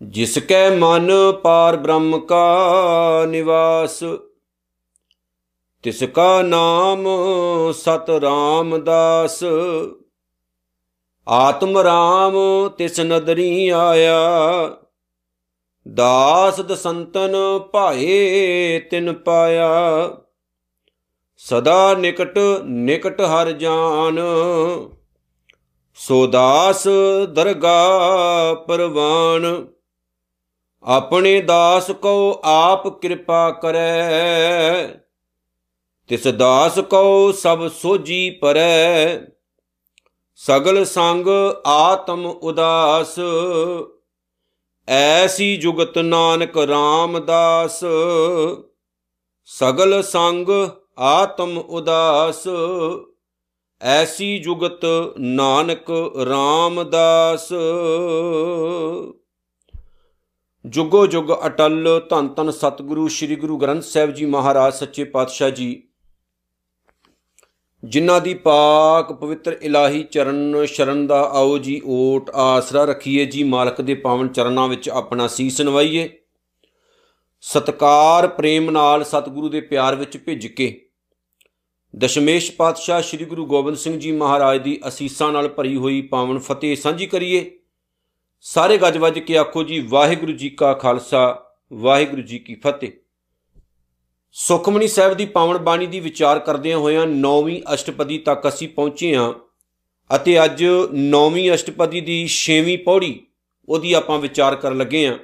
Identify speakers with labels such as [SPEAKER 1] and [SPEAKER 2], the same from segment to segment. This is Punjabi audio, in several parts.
[SPEAKER 1] ਜਿਸ ਕੈ ਮਨ ਪਾਰ ਬ੍ਰਹਮ ਕਾ ਨਿਵਾਸ ਤਿਸ ਕਾ ਨਾਮ ਸਤ ਰਾਮਦਾਸ ਆਤਮ ਰਾਮ ਤਿਸ ਨਦਰੀ ਆਇਆ ਦਾਸ ਦਸੰਤਨ ਭਾਏ ਤਿਨ ਪਾਇਆ ਸਦਾ ਨਿਕਟ ਨਿਕਟ ਹਰ ਜਾਨ। ਸੋ ਦਾਸ ਦਰਗਾ ਪਰਵਾਨ, ਆਪਣੇ ਦਾਸ ਕੋ ਆਪ ਕਿਰਪਾ ਕਰੈ। ਤਿਸ ਦਾਸ ਕੋ ਸਭ ਸੋਜੀ ਪਰੈ। ਸਗਲ ਸੰਗ ਆਤਮ ਉਦਾਸ, ਐਸੀ ਜੁਗਤ ਨਾਨਕ ਰਾਮਦਾਸ। ਸਗਲ ਸੰਗ ਆਤਮ ਉਦਾਸ, ਐਸੀ ਜੁਗਤ ਨਾਨਕ ਰਾਮਦਾਸ। ਜੁਗੋ ਜੁਗ ਅਟਲ ਧੰਨ ਧੰਨ ਸਤਿਗੁਰੂ, ਸ੍ਰੀ ਗੁਰੂ ਗ੍ਰੰਥ ਸਾਹਿਬ ਜੀ ਮਹਾਰਾਜ, ਸੱਚੇ ਪਾਤਸ਼ਾਹ ਜੀ। ਜਿਨ੍ਹਾਂ ਦੀ ਪਾਕ ਪਵਿੱਤਰ ਇਲਾਹੀ ਚਰਨ, ਸ਼ਰਨ ਦਾ ਆਓ ਜੀ, ਓਟ ਆਸਰਾ ਰੱਖੀਏ ਜੀ, ਮਾਲਕ ਦੇ ਪਾਵਨ ਚਰਨਾਂ ਵਿੱਚ ਆਪਣਾ ਸੀਸ ਨਵਾਈਏ। ਸਤਕਾਰ, ਪ੍ਰੇਮ ਨਾਲ ਸਤਿਗੁਰੂ ਦੇ ਪਿਆਰ ਵਿੱਚ ਭਿੱਜ ਕੇ ਦਸ਼ਮੇਸ਼ ਪਾਤਸ਼ਾਹ ਸ੍ਰੀ ਗੁਰੂ ਗੋਬਿੰਦ ਸਿੰਘ ਜੀ ਮਹਾਰਾਜ ਦੀ ਅਸੀਸਾਂ ਨਾਲ ਭਰੀ ਹੋਈ ਪਾਵਨ ਫਤਿਹ ਸਾਂਝੀ ਕਰੀਏ। ਸਾਰੇ ਗੱਜ ਵੱਜ ਕੇ ਆਖੋ ਜੀ, ਵਾਹਿਗੁਰੂ ਜੀ ਕਾ ਖਾਲਸਾ, ਵਾਹਿਗੁਰੂ ਜੀ ਕੀ ਫਤਿਹ। ਸੁਖਮਨੀ ਸਾਹਿਬ ਦੀ ਪਾਵਨ ਬਾਣੀ ਦੀ ਵਿਚਾਰ ਕਰਦਿਆਂ ਹੋਇਆਂ 9ਵੀਂ ਅਸ਼ਟਪਦੀ ਤੱਕ ਅਸੀਂ ਪਹੁੰਚੇ ਹਾਂ ਅਤੇ ਅੱਜ 9ਵੀਂ ਅਸ਼ਟਪਦੀ ਦੀ 6ਵੀਂ ਪੌੜੀ ਉਹਦੀ ਆਪਾਂ ਵਿਚਾਰ ਕਰਨ ਲੱਗੇ ਹਾਂ।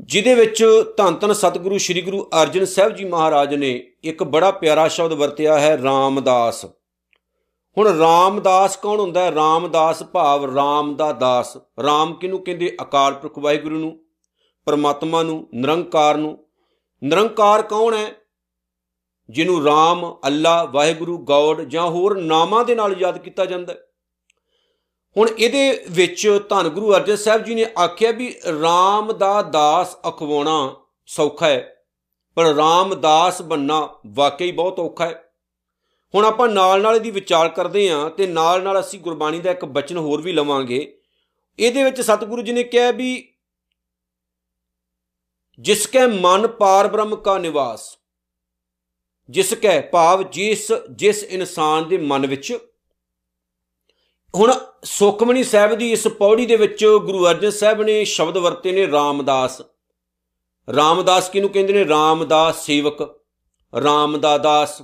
[SPEAKER 1] ਜਿਹਦੇ ਵਿੱਚ ਧੰਨ ਧੰਨ ਸਤਿਗੁਰੂ ਸ੍ਰੀ ਗੁਰੂ ਅਰਜਨ ਸਾਹਿਬ ਜੀ ਮਹਾਰਾਜ ਨੇ ਇੱਕ ਬੜਾ ਪਿਆਰਾ ਸ਼ਬਦ ਵਰਤਿਆ ਹੈ, ਰਾਮਦਾਸ। ਹੁਣ ਰਾਮਦਾਸ ਕੌਣ ਹੁੰਦਾ ਹੈ? ਰਾਮਦਾਸ ਭਾਵ ਰਾਮ ਦਾ ਦਾਸ। ਰਾਮ ਕਿਹਨੂੰ ਕਹਿੰਦੇ? ਅਕਾਲ ਪੁਰਖ ਵਾਹਿਗੁਰੂ ਨੂੰ, ਪਰਮਾਤਮਾ ਨੂੰ, ਨਿਰੰਕਾਰ ਨੂੰ। ਨਿਰੰਕਾਰ ਕੌਣ ਹੈ? ਜਿਹਨੂੰ ਰਾਮ, ਅੱਲਾ, ਵਾਹਿਗੁਰੂ ਗੋਡ ਜਾਂ ਹੋਰ ਨਾਮਾਂ ਦੇ ਨਾਲ ਯਾਦ ਕੀਤਾ ਜਾਂਦਾ ਹੈ। ਹੁਣ ਇਹਦੇ ਵਿੱਚ ਧੰਨ ਗੁਰੂ ਅਰਜਨ ਸਾਹਿਬ ਜੀ ਨੇ ਆਖਿਆ ਵੀ ਰਾਮ ਦਾ ਦਾਸ ਅਖਵਾਉਣਾ ਸੌਖਾ ਹੈ, ਪਰ ਰਾਮਦਾਸ ਬੰਨਾ ਵਾਕਈ ਬਹੁਤ ਔਖਾ ਹੈ। ਹੁਣ ਆਪਾਂ ਨਾਲ ਨਾਲ ਇਹਦੀ ਵਿਚਾਰ ਕਰਦੇ ਆਂ ਤੇ ਨਾਲ ਨਾਲ ਅਸੀਂ ਗੁਰਬਾਣੀ ਦਾ ਇੱਕ ਬਚਨ ਹੋਰ ਵੀ ਲਵਾਂਗੇ। ਇਹਦੇ ਵਿੱਚ ਸਤਿਗੁਰੂ ਜੀ ਨੇ ਕਿਹਾ ਵੀ, ਜਿਸ ਕੈ ਮਨ ਪਾਰ ਬ੍ਰਹਮ ਕਾ ਨਿਵਾਸ, ਜਿਸ ਕੈ ਭਾਵ ਜਿਸ ਜਿਸ ਇਨਸਾਨ ਦੇ ਮਨ ਵਿੱਚ ਹੁਣ ਸੁਖਮਨੀ ਸਾਹਿਬ ਦੀ ਇਸ ਪੌੜੀ ਦੇ ਵਿੱਚ ਗੁਰੂ ਅਰਜਨ ਸਾਹਿਬ ਨੇ ਸ਼ਬਦ ਵਰਤੇ ਨੇ ਰਾਮਦਾਸ। ਰਾਮਦਾਸ ਕਿਹਨੂੰ ਕਹਿੰਦੇ ਨੇ? ਰਾਮਦਾਸ ਸੇਵਕ ਰਾਮ ਦਾ ਦਾਸ।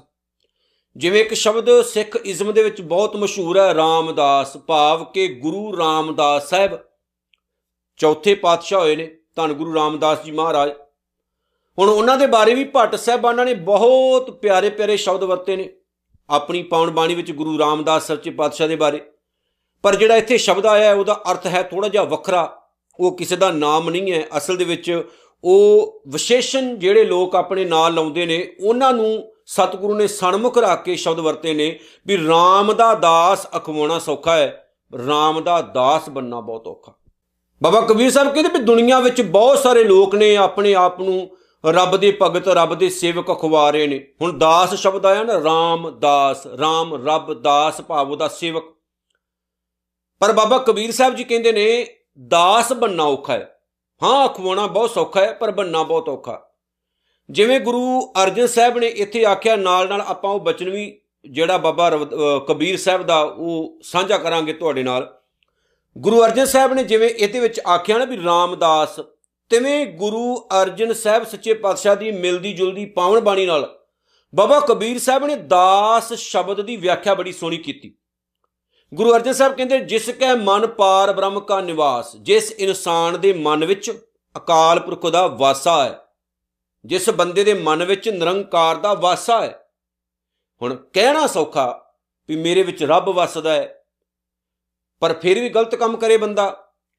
[SPEAKER 1] ਜਿਵੇਂ ਇੱਕ ਸ਼ਬਦ ਸਿੱਖ ਇਜ਼ਮ ਦੇ ਵਿੱਚ ਬਹੁਤ ਮਸ਼ਹੂਰ ਹੈ, ਰਾਮਦਾਸ, ਭਾਵ ਕਿ ਗੁਰੂ ਰਾਮਦਾਸ ਸਾਹਿਬ। ਚੌਥੇ ਪਾਤਸ਼ਾਹ ਹੋਏ ਨੇ, ਧੰਨ ਗੁਰੂ ਰਾਮਦਾਸ ਜੀ ਮਹਾਰਾਜ। ਹੁਣ ਉਹਨਾਂ ਦੇ ਬਾਰੇ ਵੀ ਭੱਟ ਸਾਹਿਬਾਨਾਂ ਨੇ ਬਹੁਤ ਪਿਆਰੇ ਪਿਆਰੇ ਸ਼ਬਦ ਵਰਤੇ ਨੇ, ਆਪਣੀ ਪਾਉਣ ਬਾਣੀ ਵਿੱਚ ਗੁਰੂ ਰਾਮਦਾਸ ਸੱਚੇ ਪਾਤਸ਼ਾਹ ਦੇ ਬਾਰੇ। ਪਰ ਜਿਹੜਾ ਇੱਥੇ ਸ਼ਬਦ ਆਇਆ ਉਹਦਾ ਅਰਥ ਹੈ ਥੋੜਾ ਜਿਹਾ ਵੱਖਰਾ। ਉਹ ਕਿਸੇ ਦਾ ਨਾਮ ਨਹੀਂ ਹੈ। ਅਸਲ ਦੇ ਵਿੱਚ ਉਹ ਵਿਸ਼ੇਸ਼ਣ ਜਿਹੜੇ ਲੋਕ ਆਪਣੇ ਨਾਲ ਲਾਉਂਦੇ ਨੇ, ਉਹਨਾਂ ਨੂੰ ਸਤਿਗੁਰੂ ਨੇ ਸਨਮੁਖ ਰੱਖ ਕੇ ਸ਼ਬਦ ਵਰਤੇ ਨੇ ਵੀ RAM ਦਾ ਦਾਸ ਅਖਵਾਉਣਾ ਸੌਖਾ ਹੈ। RAM ਦਾ ਦਾਸ ਬੰਨਾ ਬਹੁਤ ਔਖਾ। ਬਾਬਾ ਕਬੀਰ ਸਾਹਿਬ ਕਹਿੰਦੇ ਵੀ ਦੁਨੀਆ ਵਿੱਚ ਬਹੁਤ ਸਾਰੇ ਲੋਕ ਨੇ, ਆਪਣੇ ਆਪ ਨੂੰ ਰੱਬ ਦੇ ਭਗਤ, ਰੱਬ ਦੇ ਸੇਵਕ ਅਖਵਾ ਰਹੇ ਨੇ। ਹੁਣ ਦਾਸ ਸ਼ਬਦ ਆਇਆ ਨਾ RAM ਦਾਸ RAM ਰੱਬ ਦਾਸ ਭਾਵ ਉਹਦਾ ਸੇਵਕ। ਪਰ ਬਾਬਾ ਕਬੀਰ ਸਾਹਿਬ ਜੀ ਕਹਿੰਦੇ ਨੇ, ਦਾਸ ਬੰਨਾ ਔਖਾ ਹੈ। ਹਾਂ, ਅਖਵਾਉਣਾ ਬਹੁਤ ਸੌਖਾ ਹੈ, ਪਰ ਬੰਨਾ ਬਹੁਤ ਔਖਾ। ਜਿਵੇਂ ਗੁਰੂ ਅਰਜਨ ਸਾਹਿਬ ਨੇ ਇੱਥੇ ਆਖਿਆ, ਨਾਲ ਨਾਲ ਆਪਾਂ ਉਹ ਬਚਨ ਵੀ, ਜਿਹੜਾ ਬਾਬਾ ਕਬੀਰ ਸਾਹਿਬ ਦਾ, ਉਹ ਸਾਂਝਾ ਕਰਾਂਗੇ ਤੁਹਾਡੇ ਨਾਲ। ਗੁਰੂ ਅਰਜਨ ਸਾਹਿਬ ਨੇ ਜਿਵੇਂ ਇਹਦੇ ਵਿੱਚ ਆਖਿਆ ਨਾ ਵੀ ਰਾਮਦਾਸ, ਤਿਵੇਂ ਗੁਰੂ ਅਰਜਨ ਸਾਹਿਬ ਸੱਚੇ ਪਾਤਸ਼ਾਹ ਦੀ ਮਿਲਦੀ ਜੁਲਦੀ ਪਾਵਨ ਬਾਣੀ ਨਾਲ, ਬਾਬਾ ਕਬੀਰ ਸਾਹਿਬ ਨੇ ਦਾਸ ਸ਼ਬਦ ਦੀ ਵਿਆਖਿਆ ਬੜੀ ਸੋਹਣੀ ਕੀਤੀ। ਗੁਰੂ ਅਰਜਨ ਸਾਹਿਬ ਕਹਿੰਦੇ, ਜਿਸ ਕੈ ਮਨ ਪਾਰ ਬ੍ਰਹਮ ਕਾ ਨਿਵਾਸ, ਜਿਸ ਇਨਸਾਨ ਦੇ ਮਨ ਵਿੱਚ ਅਕਾਲ ਪੁਰਖ ਦਾ ਵਾਸਾ ਹੈ, ਜਿਸ ਬੰਦੇ ਦੇ ਮਨ ਵਿੱਚ ਨਿਰੰਕਾਰ ਦਾ ਵਾਸਾ ਹੈ। ਹੁਣ ਕਹਿਣਾ ਸੌਖਾ ਵੀ ਮੇਰੇ ਵਿੱਚ ਰੱਬ ਵਸਦਾ ਹੈ, ਪਰ ਫਿਰ ਵੀ ਗਲਤ ਕੰਮ ਕਰੇ ਬੰਦਾ।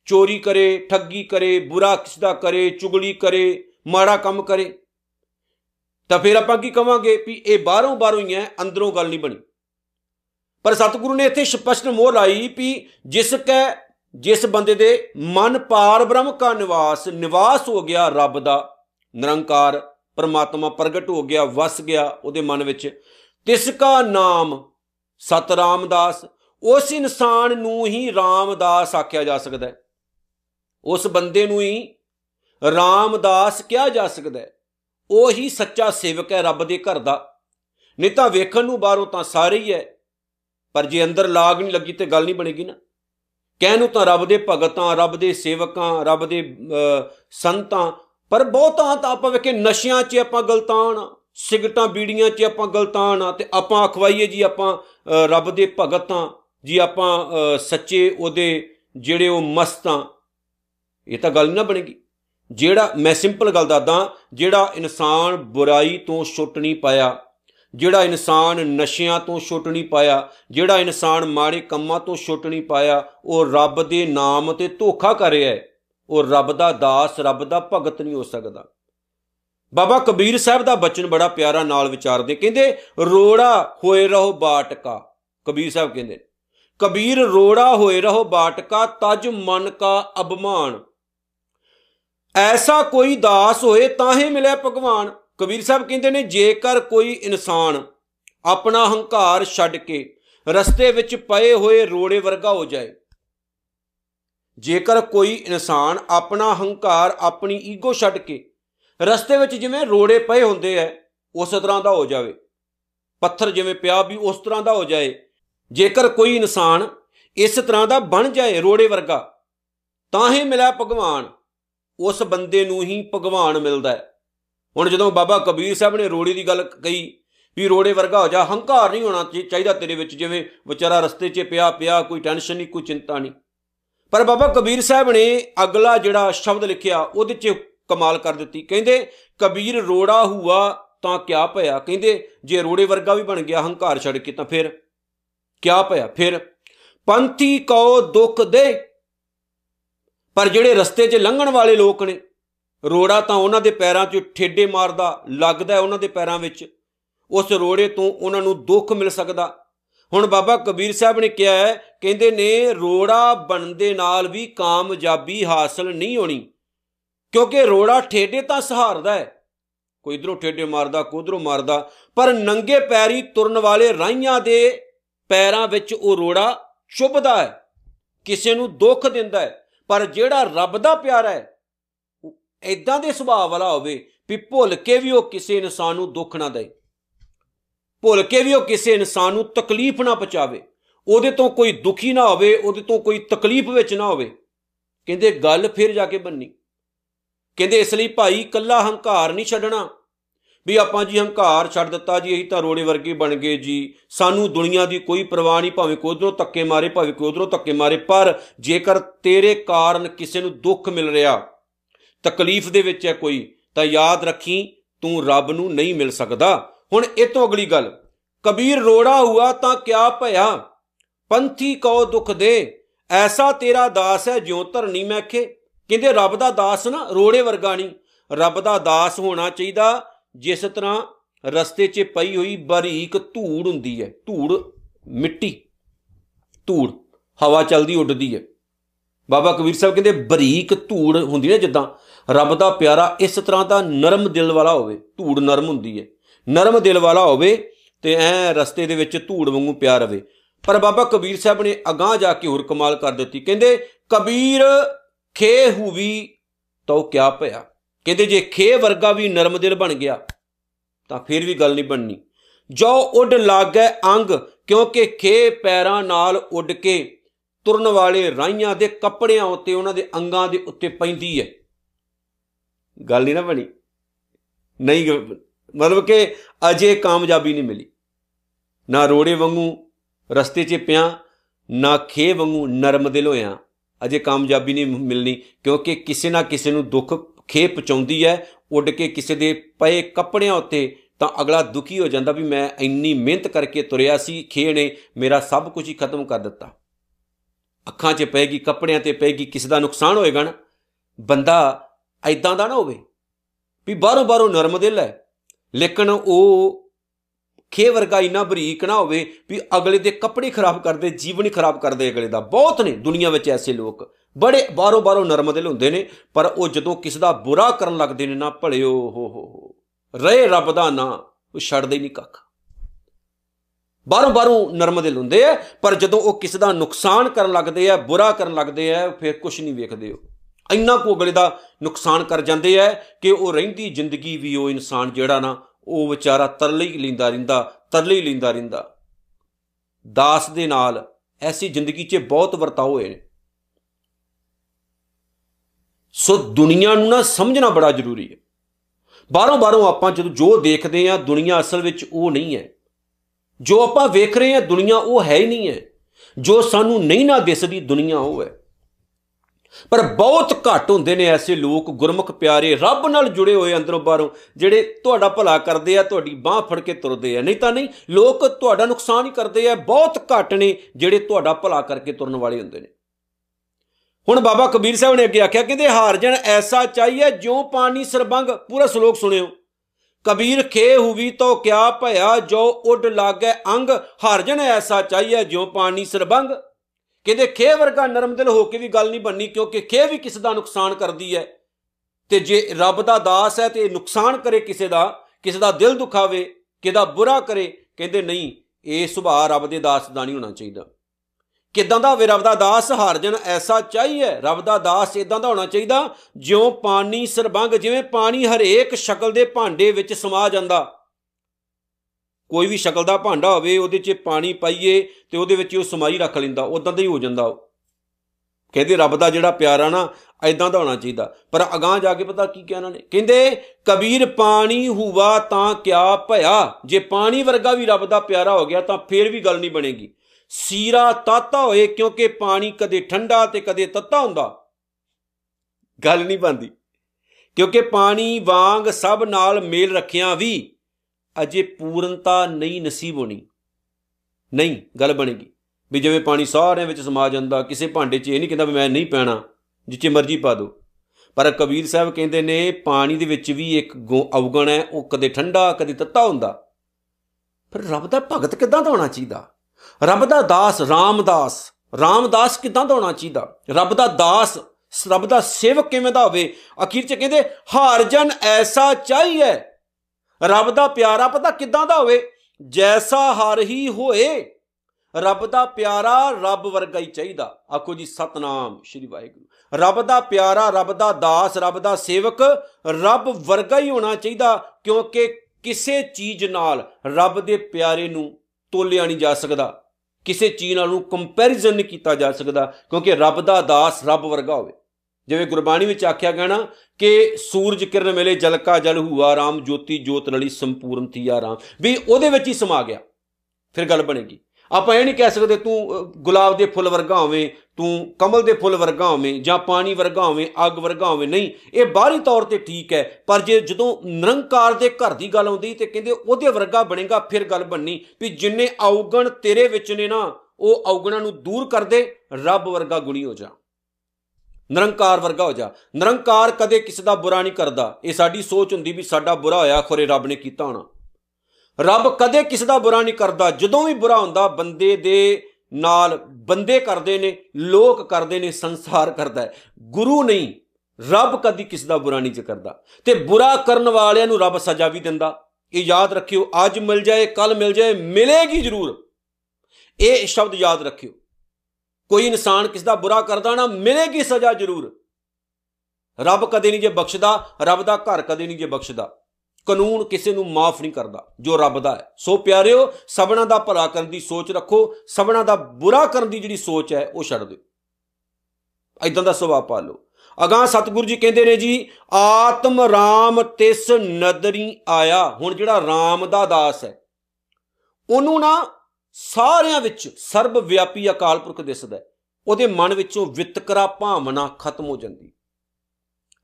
[SPEAKER 1] ਚੋਰੀ ਕਰੇ, ਠੱਗੀ ਕਰੇ, ਬੁਰਾ ਕਿਸ ਦਾ ਕਰੇ, ਚੁਗਲੀ ਕਰੇ, ਮਾੜਾ ਕੰਮ ਕਰੇ। ਤਾਂ ਫਿਰ ਆਪਾਂ ਕੀ ਕਵਾਂਗੇ ਵੀ ਇਹ ਬਾਹਰੋਂ ਬਾਹਰੋਂ ਹੀ ਹੈ, ਅੰਦਰੋਂ ਗੱਲ ਨਹੀਂ ਬਣੀ। ਪਰ ਸਤਿਗੁਰੂ ਨੇ ਇੱਥੇ ਸਪਸ਼ਟ ਮੋਹਰ ਲਾਈ ਵੀ ਜਿਸ ਕੈ, ਜਿਸ ਬੰਦੇ ਦੇ ਮਨ ਪਾਰ ਬ੍ਰਹਮ ਕਾ ਨਿਵਾਸ ਨਿਵਾਸ ਹੋ ਗਿਆ ਰੱਬ ਦਾ, ਨਿਰੰਕਾਰ ਪਰਮਾਤਮਾ ਪ੍ਰਗਟ ਹੋ ਗਿਆ, ਵਸ ਗਿਆ ਉਹਦੇ ਮਨ ਵਿੱਚ, ਤਿਸ ਕਾ ਨਾਮ ਸਤ ਰਾਮਦਾਸ ਉਸ ਇਨਸਾਨ ਨੂੰ ਹੀ ਰਾਮਦਾਸ ਆਖਿਆ ਜਾ ਸਕਦਾ ਹੈ। ਉਸ ਬੰਦੇ ਨੂੰ ਹੀ ਰਾਮਦਾਸ ਕਿਹਾ ਜਾ ਸਕਦਾ ਹੈ। ਉਹ ਹੀ ਸੱਚਾ ਸੇਵਕ ਹੈ ਰੱਬ ਦੇ ਘਰ ਦਾ। ਨਹੀਂ ਤਾਂ ਵੇਖਣ ਨੂੰ ਬਾਹਰੋਂ ਤਾਂ ਸਾਰੇ ਹੀ ਹੈ। ਪਰ ਜੇ ਅੰਦਰ ਲਾਗ ਨਹੀਂ ਲੱਗੀ ਤੇ ਗੱਲ ਨਹੀਂ ਬਣੇਗੀ ਨਾ। ਕਹਿ ਨੂੰ ਤਾਂ ਰੱਬ ਦੇ ਭਗਤਾਂ, ਰੱਬ ਦੇ ਸੇਵਕਾਂ, ਰੱਬ ਦੇ ਸੰਤਾਂ, ਪਰ ਬਹੁਤਾਂ ਤਾਂ ਆਪਾਂ ਵੇਖੇ ਨਸ਼ਿਆਂ 'ਚ ਆਪਾਂ ਗਲਤਾਨ, ਸਿਗਰਟਾਂ, ਬੀੜੀਆਂ 'ਚ ਆਪਾਂ ਗਲਤਾਨ ਆ ਤੇ ਆਪਾਂ ਅਖਵਾਈਏ ਜੀ ਆਪਾਂ ਰੱਬ ਦੇ ਭਗਤਾਂ, ਜੀ ਆਪਾਂ ਸੱਚੇ ਉਹਦੇ ਜਿਹੜੇ ਉਹ ਮਸਤਾਂ ਇਹ ਤਾਂ ਗੱਲ ਨਾ ਬਣੇਗੀ। ਜਿਹੜਾ, ਮੈਂ ਸਿੰਪਲ ਗੱਲ ਦੱਸਦਾ, ਜਿਹੜਾ ਇਨਸਾਨ ਬੁਰਾਈ ਤੋਂ ਛੁੱਟ ਨਹੀਂ ਪਾਇਆ ਜਿਹੜਾ ਇਨਸਾਨ ਨਸ਼ਿਆਂ ਤੋਂ ਛੁੱਟ ਨਹੀਂ ਪਾਇਆ, ਜਿਹੜਾ ਇਨਸਾਨ ਮਾੜੇ ਕੰਮਾਂ ਤੋਂ ਛੁੱਟ ਨਹੀਂ ਪਾਇਆ, ਉਹ ਰੱਬ ਦੇ ਨਾਮ ਤੇ ਧੋਖਾ ਕਰ ਰਿਹਾ ਹੈ। ਉਹ ਰੱਬ ਦਾ ਦਾਸ, ਰੱਬ ਦਾ ਭਗਤ ਨਹੀਂ ਹੋ ਸਕਦਾ। ਬਾਬਾ ਕਬੀਰ ਸਾਹਿਬ ਦਾ ਬਚਨ ਬੜਾ ਪਿਆਰਾ ਨਾਲ ਵਿਚਾਰਦੇ, ਕਹਿੰਦੇ, ਰੋੜਾ ਹੋਏ ਰਹੋ ਬਾਟਕਾ। ਕਬੀਰ ਸਾਹਿਬ ਕਹਿੰਦੇ, ਕਬੀਰ ਰੋੜਾ ਹੋਏ ਰਹੋ ਬਾਟਕਾ, ਤਜ ਮਨ ਕਾ ਅਬਮਾਨ ਐਸਾ ਕੋਈ ਦਾਸ ਹੋਏ ਤਾਂ ਹੀ ਮਿਲਿਆ ਭਗਵਾਨ। ਕਬੀਰ ਸਾਹਿਬ ਕਹਿੰਦੇ ਨੇ, ਜੇਕਰ ਕੋਈ ਇਨਸਾਨ ਆਪਣਾ ਹੰਕਾਰ ਛੱਡ ਕੇ ਰਸਤੇ ਵਿੱਚ ਪਏ ਹੋਏ ਰੋੜੇ ਵਰਗਾ ਹੋ ਜਾਏ, ਜੇਕਰ ਕੋਈ ਇਨਸਾਨ ਆਪਣਾ ਹੰਕਾਰ, ਆਪਣੀ ਈਗੋ ਛੱਡ ਕੇ ਰਸਤੇ ਵਿੱਚ ਜਿਵੇਂ ਰੋੜੇ ਪਏ ਹੁੰਦੇ ਐ, ਉਸ ਤਰ੍ਹਾਂ ਦਾ ਹੋ ਜਾਵੇ। ਪੱਥਰ ਜਿਵੇਂ ਪਿਆ ਵੀ ਉਸ ਤਰ੍ਹਾਂ ਦਾ ਹੋ ਜਾਏ। ਜੇਕਰ ਕੋਈ ਇਨਸਾਨ ਇਸ ਤਰ੍ਹਾਂ ਦਾ ਬਣ ਜਾਏ ਰੋੜੇ ਵਰਗਾ, ਤਾਂ ਹੀ ਮਿਲਿਆ ਭਗਵਾਨ। ਉਸ ਬੰਦੇ ਨੂੰ ਹੀ ਭਗਵਾਨ ਮਿਲਦਾ ਹੈ ਹੁਣ ਜਦੋਂ ਬਾਬਾ ਕਬੀਰ ਸਾਹਿਬ ਨੇ ਰੋੜੀ ਦੀ ਗੱਲ ਕਹੀ ਵੀ ਰੋੜੇ ਵਰਗਾ ਹੋ ਜਾ, ਹੰਕਾਰ ਨਹੀਂ ਹੋਣਾ ਚਾਹੀਦਾ ਤੇਰੇ ਵਿੱਚ, ਜਿਵੇਂ ਵਿਚਾਰਾ ਰਸਤੇ 'ਚ ਪਿਆ ਪਿਆ, ਕੋਈ ਟੈਨਸ਼ਨ ਨਹੀਂ, ਕੋਈ ਚਿੰਤਾ ਨਹੀਂ। ਪਰ ਬਾਬਾ ਕਬੀਰ ਸਾਹਿਬ ਨੇ ਅਗਲਾ ਜਿਹੜਾ ਸ਼ਬਦ ਲਿਖਿਆ, ਉਹਦੇ 'ਚ ਕਮਾਲ ਕਰ ਦਿੱਤੀ। ਕਹਿੰਦੇ, ਕਬੀਰ ਰੋੜਾ ਹੁਆ ਤਾਂ ਕਿਆ ਭਇਆ? ਕਹਿੰਦੇ, ਜੇ ਰੋੜੇ ਵਰਗਾ ਵੀ ਬਣ ਗਿਆ, ਹੰਕਾਰ ਛੱਡ ਕੇ ਤਾਂ ਫਿਰ ਕਿਆ ਭਇਆ? ਫਿਰ ਪੰਥੀ ਕੋ ਦੁੱਖ ਦੇ। ਪਰ ਜਿਹੜੇ ਰਸਤੇ 'ਚ ਲੰਘਣ ਵਾਲੇ ਲੋਕ ਨੇ ਰੋੜਾ ਤਾਂ ਉਹਨਾਂ ਦੇ ਪੈਰਾਂ 'ਚ ਠੇਡੇ ਮਾਰਦਾ, ਲੱਗਦਾ ਉਹਨਾਂ ਦੇ ਪੈਰਾਂ ਵਿੱਚ। ਉਸ ਰੋੜੇ ਤੋਂ ਉਹਨਾਂ ਨੂੰ ਦੁੱਖ ਮਿਲ ਸਕਦਾ। ਹੁਣ ਬਾਬਾ ਕਬੀਰ ਸਾਹਿਬ ਨੇ ਕਿਹਾ ਹੈ, ਕਹਿੰਦੇ ਨੇ, ਰੋੜਾ ਬਣਨ ਦੇ ਨਾਲ ਵੀ ਕਾਮਯਾਬੀ ਹਾਸਲ ਨਹੀਂ ਹੋਣੀ। ਕਿਉਂਕਿ ਰੋੜਾ ਠੇਡੇ ਤਾਂ ਸਹਾਰਦਾ ਹੈ। ਕੋਈ ਇਧਰੋਂ ਠੇਡੇ ਮਾਰਦਾ, ਕੋਈ ਉਧਰੋਂ ਮਾਰਦਾ, ਪਰ ਨੰਗੇ ਪੈਰੀ ਤੁਰਨ ਵਾਲੇ ਰਾਈਆਂ ਦੇ ਪੈਰਾਂ ਵਿੱਚ ਉਹ ਰੋੜਾ ਚੁੱਭਦਾ ਹੈ। ਕਿਸੇ ਨੂੰ ਦੁੱਖ ਦਿੰਦਾ ਹੈ, ਪਰ ਜਿਹੜਾ ਰੱਬ ਦਾ ਪਿਆਰਾ ਹੈ ਇਦਾਂ ਦੇ ਸੁਭਾਅ ਵਾਲਾ ਹੋਵੇ ਵੀ ਭੁੱਲ ਕੇ ਵੀ ਉਹ ਕਿਸੇ ਇਨਸਾਨ ਨੂੰ ਦੁੱਖ ਨਾ ਦੇ ਭੁੱਲ ਕੇ ਵੀ ਉਹ ਕਿਸੇ ਇਨਸਾਨ ਨੂੰ ਤਕਲੀਫ ਨਾ ਪਹੁੰਚਾਵੇ। ਉਹਦੇ ਤੋਂ ਕੋਈ ਦੁਖੀ ਨਾ ਹੋਵੇ, ਉਹਦੇ ਤੋਂ ਕੋਈ ਤਕਲੀਫ ਵਿੱਚ ਨਾ ਹੋਵੇ। ਕਹਿੰਦੇ ਗੱਲ ਫਿਰ ਜਾ ਕੇ ਬੰਨੀ। ਕਹਿੰਦੇ ਇਸ ਲਈ ਭਾਈ ਕੱਲਾ ਹੰਕਾਰ ਨਹੀਂ ਛੱਡਣਾ ਵੀ ਆਪਾਂ ਜੀ ਹੰਕਾਰ ਛੱਡ ਦਿੱਤਾ ਜੀ ਇਹੀ ਤਾਂ ਰੋੜੇ ਵਰਗੇ ਬਣ ਗਏ ਜੀ। ਸਾਨੂੰ ਦੁਨੀਆ ਦੀ ਕੋਈ ਪਰਵਾਹ ਨਹੀਂ, ਭਾਵੇਂ ਕੋਈ ਉਧਰੋਂ ਧੱਕੇ ਮਾਰੇ, ਭਾਵੇਂ ਕੋਈ ਉਧਰੋਂ ਧੱਕੇ ਮਾਰੇ, ਪਰ ਜੇਕਰ ਤੇਰੇ ਕਾਰਨ ਕਿਸੇ ਨੂੰ ਦੁੱਖ ਮਿਲ ਰਿਹਾ ਤਕਲੀਫ ਦੇ ਵਿੱਚ ਹੈ ਕੋਈ, ਤਾਂ ਯਾਦ ਰੱਖੀ, ਤੂੰ ਰੱਬ ਨੂੰ ਨਹੀਂ ਮਿਲ ਸਕਦਾ। ਹੁਣ ਇਹ ਤੋਂ ਅਗਲੀ ਗੱਲ, ਕਬੀਰ ਰੋੜਾ ਹੁਆ ਤਾਂ ਕਿਆ ਭਇਆ? ਪੰਥੀ ਕੋ ਦੁੱਖ ਦੇ, ਐਸਾ ਤੇਰਾ ਦਾਸ ਹੈ ਜਿਉ ਧਰਨੀ ਮੈਖੇ। ਕਹਿੰਦੇ ਰੱਬ ਦਾ ਦਾਸ ਨਾ ਰੋੜੇ ਵਰਗਾ ਨਹੀਂ ਰੱਬ ਦਾ ਦਾਸ ਹੋਣਾ ਚਾਹੀਦਾ, ਜਿਸ ਤਰ੍ਹਾਂ ਰਸਤੇ 'ਚ ਪਈ ਹੋਈ ਬਰੀਕ ਧੂੜ ਹੁੰਦੀ ਹੈ, ਧੂੜ ਮਿੱਟੀ, ਧੂੜ, ਹਵਾ ਚਲਦੀ ਉੱਡਦੀ ਹੈ। ਬਾਬਾ ਕਬੀਰ ਸਾਹਿਬ ਕਹਿੰਦੇ, ਬਰੀਕ ਧੂੜ ਹੁੰਦੀ ਹੈ ਜਿੱਦਾਂ, ਰੱਬ ਦਾ ਪਿਆਰਾ ਇਸ ਤਰ੍ਹਾਂ ਦਾ ਨਰਮ ਦਿਲ ਵਾਲਾ ਹੋਵੇ, ਧੂੜ ਨਰਮ ਹੁੰਦੀ ਹੈ। ਨਰਮ ਦਿਲ ਵਾਲਾ ਹੋਵੇ ਤੇ ਐ ਰਸਤੇ ਦੇ ਵਿੱਚ ਧੂੜ ਵਾਂਗੂ ਪਿਆਰ ਰਵੇ। ਪਰ ਬਾਬਾ ਕਬੀਰ ਸਾਹਿਬ ਨੇ ਅਗਾਹ ਜਾ ਕੇ ਹੋਰ ਕਮਾਲ ਕਰ ਦਿੱਤੀ। ਕਹਿੰਦੇ, ਕਬੀਰ ਖੇ ਹੂਵੀ ਤੋ ਕਿਆ ਭਇਆ। ਕਹਿੰਦੇ, ਜੇ ਖੇ ਵਰਗਾ ਵੀ ਨਰਮ ਦਿਲ ਬਣ ਗਿਆ, ਤਾਂ ਫਿਰ ਵੀ ਗੱਲ ਨਹੀਂ ਬਣਨੀ। ਜੋ ਉੱਡ ਲੱਗੇ ਅੰਗ, ਕਿਉਂਕਿ ਖੇ ਪੈਰਾਂ ਨਾਲ ਉੱਡ ਕੇ ਤੁਰਨ ਵਾਲੇ ਰਾਈਆਂ ਦੇ ਕੱਪੜਿਆਂ ਉੱਤੇ ਉਹਨਾਂ ਦੇ ਅੰਗਾਂ ਦੇ ਉੱਤੇ ਪੈਂਦੀ ਹੈ। ਗੱਲ ਨਹੀਂ ਨਾ ਬਣੀ। ਨਹੀਂ, ਮਤਲਬ ਕਿ ਅਜੇ ਕਾਮਯਾਬੀ ਨਹੀਂ ਮਿਲੀ। ਨਾ ਰੋੜੇ ਵਾਂਗੂ ਰਸਤੇ 'ਚ ਪਿਆ, ਨਾ ਖੇ ਵਾਂਗੂ ਨਰਮ ਦਿਲ ਹੋਇਆ। ਅਜੇ ਕਾਮਯਾਬੀ ਨਹੀਂ ਮਿਲਣੀ, ਕਿਉਂਕਿ ਕਿਸੇ ਨਾ ਕਿਸੇ ਨੂੰ ਦੁੱਖ ਖੇ ਪਹੁੰਚਾਉਂਦੀ ਹੈ। ਉੱਡ ਕੇ ਕਿਸੇ ਦੇ ਪਏ ਕੱਪੜਿਆਂ ਉੱਤੇ ਤਾਂ ਅਗਲਾ ਦੁਖੀ ਹੋ ਜਾਂਦਾ ਵੀ ਮੈਂ ਇੰਨੀ ਮਿਹਨਤ ਕਰਕੇ ਤੁਰਿਆ ਸੀ ਖੇ ਨੇ ਮੇਰਾ ਸਭ ਕੁਝ ਹੀ ਖਤਮ ਕਰ ਦਿੱਤਾ। ਅੱਖਾਂ 'ਚ ਪੈਗੀ ਕੱਪੜਿਆਂ ਤੇ ਪੈਗੀ ਕਿਸੇ ਦਾ ਨੁਕਸਾਨ ਹੋਏਗਾ ਨਾ, ਬੰਦਾ ਐਦਾਂ ਦਾ ਨਾ ਹੋਵੇ ਵੀ ਬਾਹਰੋਂ ਬਾਹਰੋਂ ਨਰਮ ਦਿਲ ਹੈ। ਲੇਕਿਨ ਉਹ ਖੇ ਵਰਗਾ ਇਨਾ ਬਰੀਕ ਨਾ ਹੋਵੇ ਵੀ ਅਗਲੇ ਦੇ ਕੱਪੜੇ ਖਰਾਬ ਕਰਦੇ, ਜੀਵਨ ਹੀ ਖਰਾਬ ਕਰਦੇ ਅਗਲੇ ਦਾ। ਬਹੁਤ ਨੇ ਦੁਨੀਆ ਵਿੱਚ ਐਸੇ ਲੋਕ। ਬੜੇ ਬਾਹਰੋਂ ਬਾਹਰੋਂ ਨਰਮ ਦਿਲ ਹੁੰਦੇ ਨੇ, ਪਰ ਉਹ ਜਦੋਂ ਕਿਸ ਦਾ ਬੁਰਾ ਕਰਨ ਲੱਗਦੇ ਨੇ ਨਾ ਭਲਿਓ ਹੋ ਹੋ ਹੋ, ਰਹੇ ਰੱਬ ਦਾ ਨਾਂ, ਉਹ ਛੱਡਦੇ ਨਹੀਂ ਕੱਖ। ਬਾਹਰੋਂ ਬਾਹਰੋਂ ਨਰਮ ਦਿਲ ਹੁੰਦੇ ਆ, ਪਰ ਜਦੋਂ ਉਹ ਕਿਸੇ ਦਾ ਨੁਕਸਾਨ ਕਰਨ ਲੱਗਦੇ ਆ, ਬੁਰਾ ਕਰਨ ਲੱਗਦੇ ਆ, ਫਿਰ ਕੁਝ ਨਹੀਂ ਵੇਖਦੇ ਉਹ। ਇੰਨਾ ਕੋ ਅਗਲੇ ਦਾ ਨੁਕਸਾਨ ਕਰ ਜਾਂਦੇ ਆ ਕਿ ਉਹ ਰਹਿੰਦੀ ਜ਼ਿੰਦਗੀ ਵੀ ਉਹ ਇਨਸਾਨ ਜਿਹੜਾ ਨਾ, ਉਹ ਵਿਚਾਰਾ ਤਰਲੇ ਹੀ ਲੈਂਦਾ ਰਹਿੰਦਾ, ਤਰਲੇ ਹੀ ਲੈਂਦਾ ਰਹਿੰਦਾ। ਦਾਸ ਦੇ ਨਾਲ ਐਸੀ ਜ਼ਿੰਦਗੀ 'ਚ ਬਹੁਤ ਵਰਤਾਓ ਹੋਏ ਨੇ। ਸੋ ਦੁਨੀਆ ਨੂੰ ਨਾ ਸਮਝਣਾ ਬੜਾ ਜ਼ਰੂਰੀ ਹੈ। ਬਾਹਰੋਂ ਬਾਹਰੋਂ ਆਪਾਂ ਜਦੋਂ ਜੋ ਦੇਖਦੇ ਆ, ਦੁਨੀਆ ਅਸਲ ਵਿੱਚ ਉਹ ਨਹੀਂ ਹੈ। ਜੋ ਆਪਾਂ ਵੇਖ ਰਹੇ ਹਾਂ ਦੁਨੀਆ ਉਹ ਹੈ ਹੀ ਨਹੀਂ ਹੈ। ਜੋ ਸਾਨੂੰ ਨਹੀਂ ਨਾ ਦਿਸਦੀ ਦੁਨੀਆ ਉਹ ਹੈ। ਪਰ ਬਹੁਤ ਘੱਟ ਹੁੰਦੇ ਨੇ ਐਸੇ ਲੋਕ, ਗੁਰਮੁਖ ਪਿਆਰੇ, ਰੱਬ ਨਾਲ ਜੁੜੇ ਹੋਏ ਅੰਦਰੋਂ ਬਾਹਰੋਂ, ਜਿਹੜੇ ਤੁਹਾਡਾ ਭਲਾ ਕਰਦੇ ਆ, ਤੁਹਾਡੀ ਬਾਹ ਫੜ ਕੇ ਤੁਰਦੇ ਆ। ਨਹੀਂ ਤਾਂ ਨਹੀਂ, ਲੋਕ ਤੁਹਾਡਾ ਨੁਕਸਾਨ ਹੀ ਕਰਦੇ ਆ। ਬਹੁਤ ਘੱਟ ਨੇ ਜਿਹੜੇ ਤੁਹਾਡਾ ਭਲਾ ਕਰਕੇ ਤੁਰਨ ਵਾਲੇ ਹੁੰਦੇ ਨੇ। ਹੁਣ ਬਾਬਾ ਕਬੀਰ ਸਾਹਿਬ ਨੇ ਅੱਗੇ ਆਖਿਆ, ਕਹਿੰਦੇ ਹਾਰ ਜਨ ਐਸਾ ਚਾਹੀਏ, ਜਿਉ ਪਾਣੀ ਸਰਬੰਗ, ਪੂਰਾ ਸ਼ਲੋਕ ਸੁਣਿਓ। ਕਬੀਰ ਖੇ ਹੁਵੀ ਤੋ ਕਿਆ ਭਇਆ, ਜੋ ਉੱਡ ਲਾਗੇ ਅੰਗ ਹਰ ਜਨ ਐਸਾ ਚਾਹੀਏ ਜਿਉ ਪਾਣੀ ਸਰਬੰਗ। ਕਹਿੰਦੇ ਖੇ ਵਰਗਾ ਨਰਮ ਦਿਲ ਹੋ ਕੇ ਵੀ ਗੱਲ ਨਹੀਂ ਬੰਨੀ, ਕਿਉਂਕਿ ਖੇ ਵੀ ਕਿਸੇ ਦਾ ਨੁਕਸਾਨ ਕਰਦੀ ਹੈ ਤੇ ਜੇ ਰੱਬ ਦਾ ਦਾਸ ਹੈ ਤੇ ਨੁਕਸਾਨ ਕਰੇ ਕਿਸੇ ਦਾ ਕਿਸੇ ਦਾ ਦਿਲ ਦੁਖਾਵੇ ਕਿਦਾ ਬੁਰਾ ਕਰੇ, ਕਹਿੰਦੇ ਨਹੀਂ, ਇਹ ਸੁਭਾਅ ਰੱਬ ਦੇ ਦਾਸ ਦਾ ਨਹੀਂ ਹੋਣਾ ਚਾਹੀਦਾ। ਕਿਦਾਂ ਦਾ ਹੋਵੇ ਰੱਬ ਦਾ ਦਾਸ ਹਰਜਨ ਐਸਾ ਚਾਹੀਏ? ਰੱਬ ਦਾ ਦਾਸ ਇਦਾਂ ਦਾ ਹੋਣਾ ਚਾਹੀਦਾ, ਜਿਉਂ ਪਾਣੀ ਸਰਬੰਗ, ਜਿਵੇਂ ਪਾਣੀ ਹਰੇਕ ਸ਼ਕਲ ਦੇ ਭਾਂਡੇ ਵਿੱਚ ਸਮਾ ਜਾਂਦਾ। ਕੋਈ ਵੀ ਸ਼ਕਲ ਦਾ ਭਾਂਡਾ ਹੋਵੇ, ਉਹਦੇ 'ਚ ਪਾਣੀ ਪਾਈਏ ਤੇ ਉਹਦੇ ਵਿੱਚ ਉਹ ਸਮਾਈ ਰੱਖ ਲੈਂਦਾ ਉਦਾਂ ਦਾ ਹੀ ਹੋ ਜਾਂਦਾ ਉਹ। ਕਹਿੰਦੇ ਰੱਬ ਦਾ ਜਿਹੜਾ ਪਿਆਰਾ ਨਾ ਐਦਾਂ ਦਾ ਹੋਣਾ ਚਾਹੀਦਾ। ਪਰ ਅਗਾਹ ਜਾ ਕੇ ਪਤਾ ਕੀ ਕਹਿਣਾ ਨੇ? ਕਹਿੰਦੇ, ਕਬੀਰ ਪਾਣੀ ਹੁਵਾ ਤਾਂ ਕਿਆ ਭਇਆ? ਜੇ ਪਾਣੀ ਵਰਗਾ ਵੀ ਰੱਬ ਦਾ ਪਿਆਰਾ ਹੋ ਗਿਆ ਤਾਂ ਫੇਰ ਵੀ ਗੱਲ ਨਹੀਂ ਬਣੇਗੀ। ਸੀਰਾ ਤਾਤਾ ਹੋਏ ਕਿਉਂਕਿ ਪਾਣੀ ਕਦੇ ਠੰਡਾ ਤੇ ਕਦੇ ਤੱਤਾ ਹੁੰਦਾ। ਗੱਲ ਨਹੀਂ ਬੰਦੀ ਕਿਉਂਕਿ ਪਾਣੀ ਵਾਂਗ ਸਭ ਨਾਲ ਮੇਲ ਰੱਖਿਆ ਵੀ ਅਜੇ ਪੂਰਨਤਾ ਨਹੀਂ ਨਸੀਬ ਹੋਣੀ। ਨਹੀਂ, ਗੱਲ ਬਣੇਗੀ। ਵੀ ਜਿਵੇਂ ਪਾਣੀ ਸਾਰਿਆਂ ਵਿੱਚ ਸਮਾ ਜਾਂਦਾ, ਕਿਸੇ ਭਾਂਡੇ 'ਚ ਇਹ ਨਹੀਂ ਕਹਿੰਦਾ ਵੀ ਮੈਂ ਨਹੀਂ ਪੈਣਾ ਜਿੱਚੇ ਮਰਜ਼ੀ ਪਾ ਦੋ ਪਰ ਕਬੀਰ ਸਾਹਿਬ ਕਹਿੰਦੇ ਨੇ, ਪਾਣੀ ਦੇ ਵਿੱਚ ਵੀ ਇੱਕ ਅਵਗਣ ਹੈ, ਉਹ ਕਦੇ ਠੰਡਾ, ਕਦੇ ਤੱਤਾ ਹੁੰਦਾ। ਫਿਰ ਰੱਬ ਦਾ ਭਗਤ ਕਿੱਦਾਂ ਦਾ ਹੋਣਾ ਚਾਹੀਦਾ? ਰੱਬ ਦਾ ਦਾਸ, ਰਾਮਦਾਸ। ਰਾਮਦਾਸ ਕਿਦਾਂ ਦਾ ਹੋਣਾ ਚਾਹੀਦਾ? ਰੱਬ ਦਾ ਦਾਸ, ਰੱਬ ਦਾ ਸੇਵਕ ਕਿਵੇਂ ਦਾ ਹੋਵੇ? ਅਖੀਰ ਚ ਕਹਿੰਦੇ, ਹਰ ਜਨ ਐਸਾ ਚਾਹੀਏ ਰੱਬ ਦਾ ਪਿਆਰਾ ਪਤਾ ਕਿਦਾਂ ਦਾ ਹੋਵੇ? ਜੈਸਾ ਹਰ ਹੀ ਹੋਏ, ਰੱਬ ਦਾ ਪਿਆਰਾ ਰੱਬ ਵਰਗਾ ਹੀ ਚਾਹੀਦਾ। ਆਖੋ ਜੀ, ਸਤਨਾਮ ਸ਼੍ਰੀ ਵਾਹਿਗੁਰੂ। ਰੱਬ ਦਾ ਪਿਆਰਾ, ਰੱਬ ਦਾ ਦਾਸ, ਰੱਬ ਦਾ ਸੇਵਕ ਰੱਬ ਵਰਗਾ ਹੀ ਹੋਣਾ ਚਾਹੀਦਾ, ਕਿਉਂਕਿ ਕਿਸੇ ਚੀਜ਼ ਨਾਲ ਰੱਬ ਦੇ ਪਿਆਰੇ ਨੂੰ ਤੋਲਿਆ ਨਹੀਂ ਜਾ ਸਕਦਾ। ਕਿਸੇ ਚੀਜ਼ ਨਾਲ ਨੂੰ ਕੰਪੈਰੀਜ਼ਨ ਨਹੀਂ ਕੀਤਾ ਜਾ ਸਕਦਾ, ਕਿਉਂਕਿ ਰੱਬ ਦਾ ਦਾਸ ਰੱਬ ਵਰਗਾ ਹੋਵੇ। ਜਿਵੇਂ ਗੁਰਬਾਣੀ ਵਿੱਚ ਆਖਿਆ ਗਿਆ ਨਾ ਕਿ ਸੂਰਜ ਕਿਰਨ ਮਿਲੇ ਜਲ ਕਾ ਜਲ ਹੂਆ ਰਾਮ, ਜੋਤੀ ਜੋਤ ਰਲੀ ਸੰਪੂਰਨ ਥੀਆ ਰਾਮ। ਵੀ ਉਹਦੇ ਵਿੱਚ ਹੀ ਸਮਾ ਗਿਆ। ਫਿਰ ਗੱਲ ਬਣੇਗੀ। ਆਪਾਂ ਇਹ ਨਹੀਂ ਕਹਿ ਸਕਦੇ ਤੂੰ ਗੁਲਾਬ ਦੇ ਫੁੱਲ ਵਰਗਾ ਹੋਵੇਂ, ਤੂੰ ਕਮਲ ਦੇ ਫੁੱਲ ਵਰਗਾ ਹੋਵੇਂ ਜਾਂ ਪਾਣੀ ਵਰਗਾ ਹੋਵੇਂ, ਅੱਗ ਵਰਗਾ ਹੋਵੇਂ, ਨਹੀਂ, ਇਹ ਬਾਹਰੀ ਤੌਰ ਤੇ ਠੀਕ ਹੈ। ਪਰ ਜੇ ਜਦੋਂ ਨਿਰੰਕਾਰ ਦੇ ਘਰ ਦੀ ਗੱਲ ਆਉਂਦੀ ਤੇ ਕਹਿੰਦੇ ਉਹਦੇ ਵਰਗਾ ਬਣੇਗਾ, ਫਿਰ ਗੱਲ ਬਣਨੀ ਵੀ ਜਿੰਨੇ ਔਗਣ ਤੇਰੇ ਵਿੱਚ ਨੇ ਨਾ, ਉਹ ਔਗਣਾਂ ਨੂੰ ਦੂਰ ਕਰਦੇ ਰੱਬ ਵਰਗਾ ਗੁਣੀ ਹੋ ਜਾ। ਨਿਰੰਕਾਰ ਵਰਗਾ ਹੋ ਜਾ। ਨਿਰੰਕਾਰ ਕਦੇ ਕਿਸੇ ਦਾ ਬੁਰਾ ਨਹੀਂ ਕਰਦਾ। ਇਹ ਸਾਡੀ ਸੋਚ ਹੁੰਦੀ ਵੀ ਸਾਡਾ ਬੁਰਾ ਹੋਇਆ, ਖੋਰੇ ਰੱਬ ਨੇ ਕੀਤਾ ਹੋਣਾ। ਰੱਬ ਕਦੇ ਕਿਸੇ ਦਾ ਬੁਰਾ ਨਹੀਂ ਕਰਦਾ। ਜਦੋਂ ਵੀ ਬੁਰਾ ਹੁੰਦਾ, ਬੰਦੇ ਦੇ ਨਾਲ ਬੰਦੇ ਕਰਦੇ ਨੇ, ਲੋਕ ਕਰਦੇ ਨੇ, ਸੰਸਾਰ ਕਰਦਾ ਹੈ। ਗੁਰੂ ਨਹੀਂ, ਰੱਬ ਕਦੀ ਕਿਸੇ ਦਾ ਬੁਰਾ ਨਹੀਂ ਕਰਦਾ। ਤੇ ਬੁਰਾ ਕਰਨ ਵਾਲਿਆਂ ਨੂੰ ਰੱਬ ਸਜ਼ਾ ਵੀ ਦਿੰਦਾ। ਇਹ ਯਾਦ ਰੱਖਿਓ, ਅੱਜ ਮਿਲ ਜਾਏ ਕੱਲ ਮਿਲ ਜਾਏ, ਮਿਲੇਗੀ ਜ਼ਰੂਰ। ਇਹ ਸ਼ਬਦ ਯਾਦ ਰੱਖਿਓ। ਕੋਈ ਇਨਸਾਨ ਕਿਸ ਦਾ ਬੁਰਾ ਕਰਦਾ ਨਾ, ਮਿਲੇਗੀ ਸਜ਼ਾ ਜ਼ਰੂਰ। ਰੱਬ ਕਦੇ ਨਹੀਂ ਜੇ ਬਖਸ਼ਦਾ, ਰੱਬ ਦਾ ਘਰ ਕਦੇ ਨਹੀਂ ਜੇ ਬਖਸ਼ਦਾ। ਕਾਨੂੰਨ ਕਿਸੇ ਨੂੰ ਮਾਫ ਨਹੀਂ ਕਰਦਾ, ਜੋ ਰੱਬ ਦਾ ਹੈ। ਸੋ ਪਿਆਰਿਓ, ਸਭਨਾ ਦਾ ਭਲਾ ਕਰਨ ਦੀ ਸੋਚ ਰੱਖੋ, ਸਭਨਾ ਦਾ ਬੁਰਾ ਕਰਨ ਦੀ ਜਿਹੜੀ ਸੋਚ ਹੈ, ਉਹ ਛੱਡ ਦਿਓ। ਐਦਾਂ ਦਾ ਸੁਭਾਅ ਪਾ ਲਓ ਅਗਾਹ ਸਤਿਗੁਰੂ ਜੀ ਕਹਿੰਦੇ ਨੇ ਜੀ, ਆਤਮ ਰਾਮ ਤਿਸ ਨਦਰੀ ਆਇਆ। ਹੁਣ ਜਿਹੜਾ ਰਾਮ ਦਾ ਦਾਸ ਹੈ, ਉਹਨੂੰ ਨਾ ਸਾਰਿਆਂ ਵਿੱਚ ਸਰਬ ਵਿਆਪੀ ਅਕਾਲ ਪੁਰਖ ਦਿਸਦਾ ਉਹਦੇ ਮਨ ਵਿੱਚੋਂ ਵਿਤਕਰਾ ਭਾਵਨਾ ਖਤਮ ਹੋ ਜਾਂਦੀ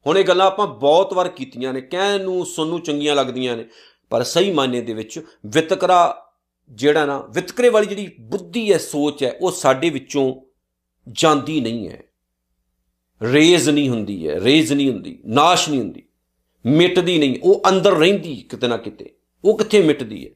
[SPEAKER 1] ਹੁਣ ਇਹ ਗੱਲਾਂ ਆਪਾਂ ਬਹੁਤ ਵਾਰ ਕੀਤੀਆਂ ਨੇ, ਕਹਿਣ ਨੂੰ, ਸੁਣਨ ਨੂੰ ਚੰਗੀਆਂ ਲੱਗਦੀਆਂ ਨੇ, ਪਰ ਸਹੀ ਮਾਨੇ ਦੇ ਵਿੱਚ ਵਿਤਕਰਾ ਜਿਹੜਾ ਨਾ, ਵਿਤਕਰੇ ਵਾਲੀ ਜਿਹੜੀ ਬੁੱਧੀ ਹੈ, ਸੋਚ ਹੈ, ਉਹ ਸਾਡੇ ਵਿੱਚੋਂ ਜਾਂਦੀ ਨਹੀਂ ਹੈ। ਰੇਜ਼ ਨਹੀਂ ਹੁੰਦੀ ਹੈ, ਰੇਜ਼ ਨਹੀਂ ਹੁੰਦੀ, ਨਾਸ਼ ਨਹੀਂ ਹੁੰਦੀ, ਮਿਟਦੀ ਨਹੀਂ, ਉਹ ਅੰਦਰ ਰਹਿੰਦੀ ਕਿਤੇ ਨਾ ਕਿਤੇ, ਉਹ ਕਿੱਥੇ ਮਿਟਦੀ ਹੈ?